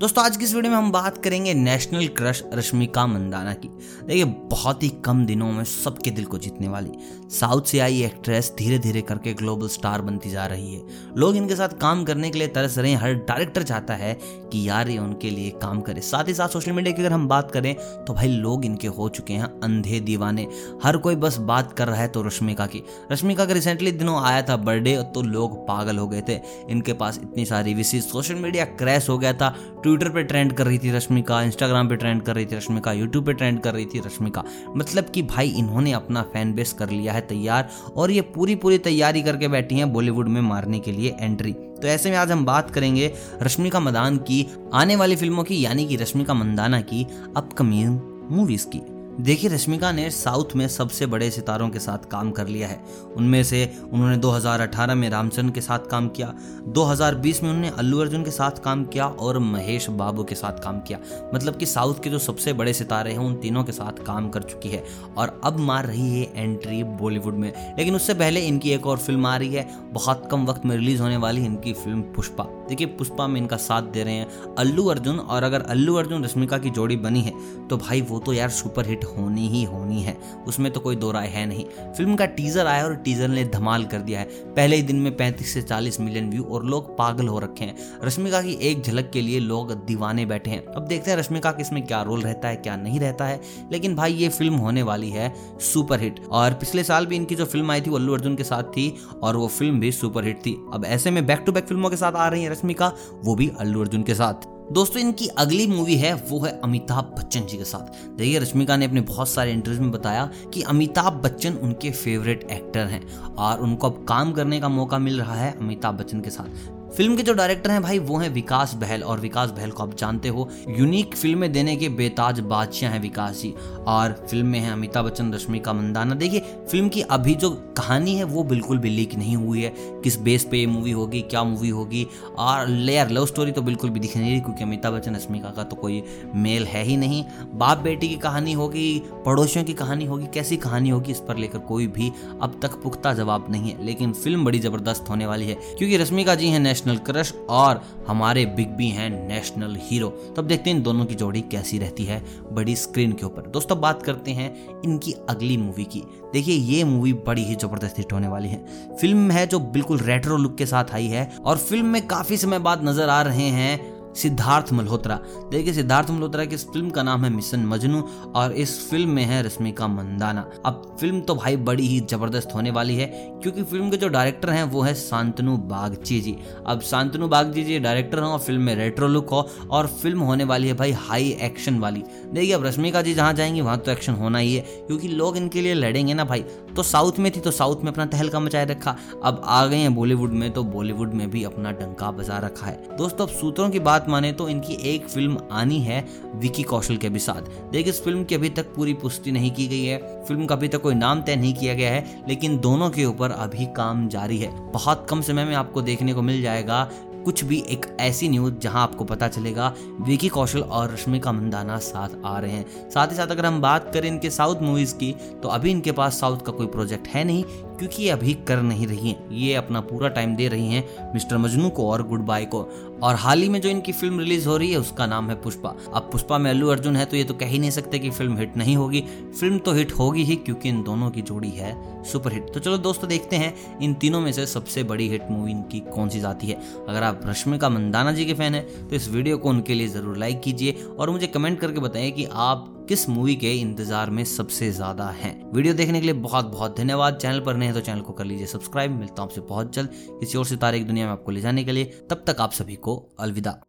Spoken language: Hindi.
दोस्तों, आज की इस वीडियो में हम बात करेंगे नेशनल क्रश रश्मिका मंदाना की। देखिए, बहुत ही कम दिनों में सबके दिल को जीतने वाली साउथ से आई एक्ट्रेस धीरे धीरे करके ग्लोबल स्टार बनती जा रही है। लोग इनके साथ काम करने के लिए तरस रहे हर डायरेक्टर चाहता है कि यार ये उनके लिए काम करे। साथ ही साथ सोशल मीडिया की अगर हम बात करें तो भाई लोग इनके हो चुके हैं अंधे दीवाने। हर कोई बस बात कर रहा है तो रश्मिका की। रश्मिका का रिसेंटली दिनों आया था बर्थडे तो लोग पागल हो गए थे। इनके पास इतनी सारी विशेष सोशल मीडिया क्रैश हो गया था। ट्विटर पे ट्रेंड कर रही थी रश्मिका इंस्टाग्राम पे ट्रेंड कर रही थी रश्मिका यूट्यूब पे ट्रेंड कर रही थी रश्मिका। मतलब कि भाई इन्होंने अपना फ़ैन बेस कर लिया है तैयार और ये पूरी पूरी तैयारी करके बैठी हैं बॉलीवुड में मारने के लिए एंट्री तो ऐसे में आज हम बात करेंगे रश्मिका मदान की, आने वाली फ़िल्मों की, यानी कि रश्मिका मंदाना की अपकमिंग मूवीज़ की। देखिए, रश्मिका ने साउथ में सबसे बड़े सितारों के साथ काम कर लिया है। उनमें से उन्होंने 2018 में रामचंद्र के साथ काम किया 2020 में उन्होंने अल्लू अर्जुन के साथ काम किया और महेश बाबू के साथ काम किया। मतलब कि साउथ के जो सबसे बड़े सितारे हैं, उन तीनों के साथ काम कर चुकी है और अब मार रही है एंट्री बॉलीवुड में। लेकिन उससे पहले इनकी एक और फ़िल्म आ रही है, बहुत कम वक्त में रिलीज़ होने वाली इनकी फ़िल्म पुष्पा। देखिए, पुष्पा में इनका साथ दे रहे हैं अल्लू अर्जुन और अगर अल्लू अर्जुन रश्मिका की जोड़ी बनी है तो भाई वो तो यार सुपर हिट होनी ही होनी है। उसमें तो कोई दो राय है नहीं। फ़िल्म का टीजर आया और टीजर ने धमाल कर दिया है। पहले ही दिन में पैंतीस से चालीस मिलियन व्यू और लोग पागल हो रखे हैं। रश्मिका की एक झलक के लिए लोग दीवाने बैठे हैं। अब देखते हैं रश्मिका का इसमें क्या रोल रहता है, क्या नहीं रहता है। लेकिन भाई, ये फ़िल्म होने वाली है सुपर हिट और पिछले साल भी इनकी जो फ़िल्म आई थी वो अल्लू अर्जुन के साथ थी, और वो फ़िल्म भी सुपर हिट थी। अब ऐसे में बैक टू बैक फ़िल्मों के साथ आ रही है रश्मिका, वो भी अल्लू अर्जुन के साथ। दोस्तों, इनकी अगली मूवी है, वो है अमिताभ बच्चन जी के साथ। देखिए, रश्मिका ने अपने बहुत सारे इंटरव्यू में बताया कि अमिताभ बच्चन उनके फेवरेट एक्टर हैं और उनको अब काम करने का मौका मिल रहा है अमिताभ बच्चन के साथ। फ़िल्म के जो डायरेक्टर हैं भाई, वो हैं विकास बहल। और विकास बहल को आप जानते हो, यूनिक फ़िल्में देने के बेताज बादशाह हैं विकास जी। और फ़िल्म में है अमिताभ बच्चन, रश्मिका मंदाना। देखिए, फ़िल्म की अभी जो कहानी है, वो बिल्कुल भी लीक नहीं हुई है। किस बेस पे ये मूवी होगी, क्या मूवी होगी, और लेयर लव स्टोरी तो बिल्कुल भी दिख नहीं रही, क्योंकि अमिताभ बच्चन, रश्मिका का तो कोई मेल है ही नहीं। बाप बेटी की कहानी होगी, पड़ोसियों की कहानी होगी, कैसी कहानी होगी, इस पर लेकर कोई भी अब तक पुख्ता जवाब नहीं है। लेकिन फ़िल्म बड़ी ज़बरदस्त होने वाली है, क्योंकि रश्मिका जी हैं नेशनल क्रश और हमारे बिग बी हैं नेशनल हीरो। तब देखते हैं इन दोनों की जोड़ी कैसी रहती है बड़ी स्क्रीन के ऊपर। दोस्तों बात करते हैं इनकी अगली मूवी की। देखिए, ये मूवी बड़ी ही ज़बरदस्त हिट होने वाली है। फ़िल्म है जो बिल्कुल रेट्रो लुक के साथ आई है और फ़िल्म में काफ़ी समय बाद नज़र आ रहे हैं सिद्धार्थ मल्होत्रा। देखिए, सिद्धार्थ मल्होत्रा की इस फ़िल्म का नाम है मिशन मजनू और इस फ़िल्म में है रश्मिका मंदाना। अब फ़िल्म तो भाई बड़ी ही ज़बरदस्त होने वाली है, क्योंकि फ़िल्म के जो डायरेक्टर हैं वो है शांतनु बागची जी। अब शांतनु बागची जी डायरेक्टर हो फ़िल्म में रेट्रो लुक हो और फ़िल्म होने वाली है भाई हाई एक्शन वाली। देखिए, अब रश्मिका जी जहाँ जाएँगी, वहाँ तो एक्शन होना ही है, क्योंकि लोग इनके लिए लड़ेंगे ना भाई। तो साउथ में थी तो साउथ में अपना तहलका मचाए रखा। अब आ गए हैं बॉलीवुड में तो बॉलीवुड में भी अपना डंका बजा रखा है। दोस्तों, अब सूत्रों की बात माने तो इनकी एक फ़िल्म आनी है विकी कौशल के भी साथ। देखिए इस फ़िल्म की अभी तक पूरी पुष्टि नहीं की गई है। फ़िल्म का अभी तक कोई नाम तय नहीं किया गया है, लेकिन दोनों के ऊपर अभी काम जारी है। बहुत कम समय में आपको देखने को मिल जाएगा। कुछ भी एक ऐसी न्यूज़ जहाँ आपको पता चलेगा, विकी कौशल और रश्मिका मंदाना साथ आ रहे हैं। साथ ही साथ अगर हम बात करें इनके साउथ मूवीज़ की तो अभी इनके पास साउथ का कोई प्रोजेक्ट है नहीं क्योंकि ये अभी कर नहीं रही हैं। ये अपना पूरा टाइम दे रही हैं मिस्टर मजनू को और गुड बाय को। और हाल ही में जो इनकी फ़िल्म रिलीज़ हो रही है, उसका नाम है पुष्पा। अब पुष्पा में अल्लू अर्जुन है तो ये तो कह ही नहीं सकते कि फ़िल्म हिट नहीं होगी। फ़िल्म तो हिट होगी ही, क्योंकि इन दोनों की जोड़ी है सुपर हिट तो चलो दोस्तों, देखते हैं इन तीनों में से सबसे बड़ी हिट मूवी इनकी कौन सी जाती है। अगर आप रश्मिका मंदाना जी के फ़ैन है तो इस वीडियो को उनके लिए ज़रूर लाइक कीजिए और मुझे कमेंट करके बताइए कि आप किस मूवी के इंतज़ार में सबसे ज़्यादा हैं। वीडियो देखने के लिए बहुत बहुत धन्यवाद। चैनल पर नहीं तो चैनल को कर लीजिए सब्सक्राइब। मिलता हूँ आपसे बहुत जल्द किसी और सितारे की दुनिया में आपको ले जाने के लिए। तब तक आप सभी को अलविदा।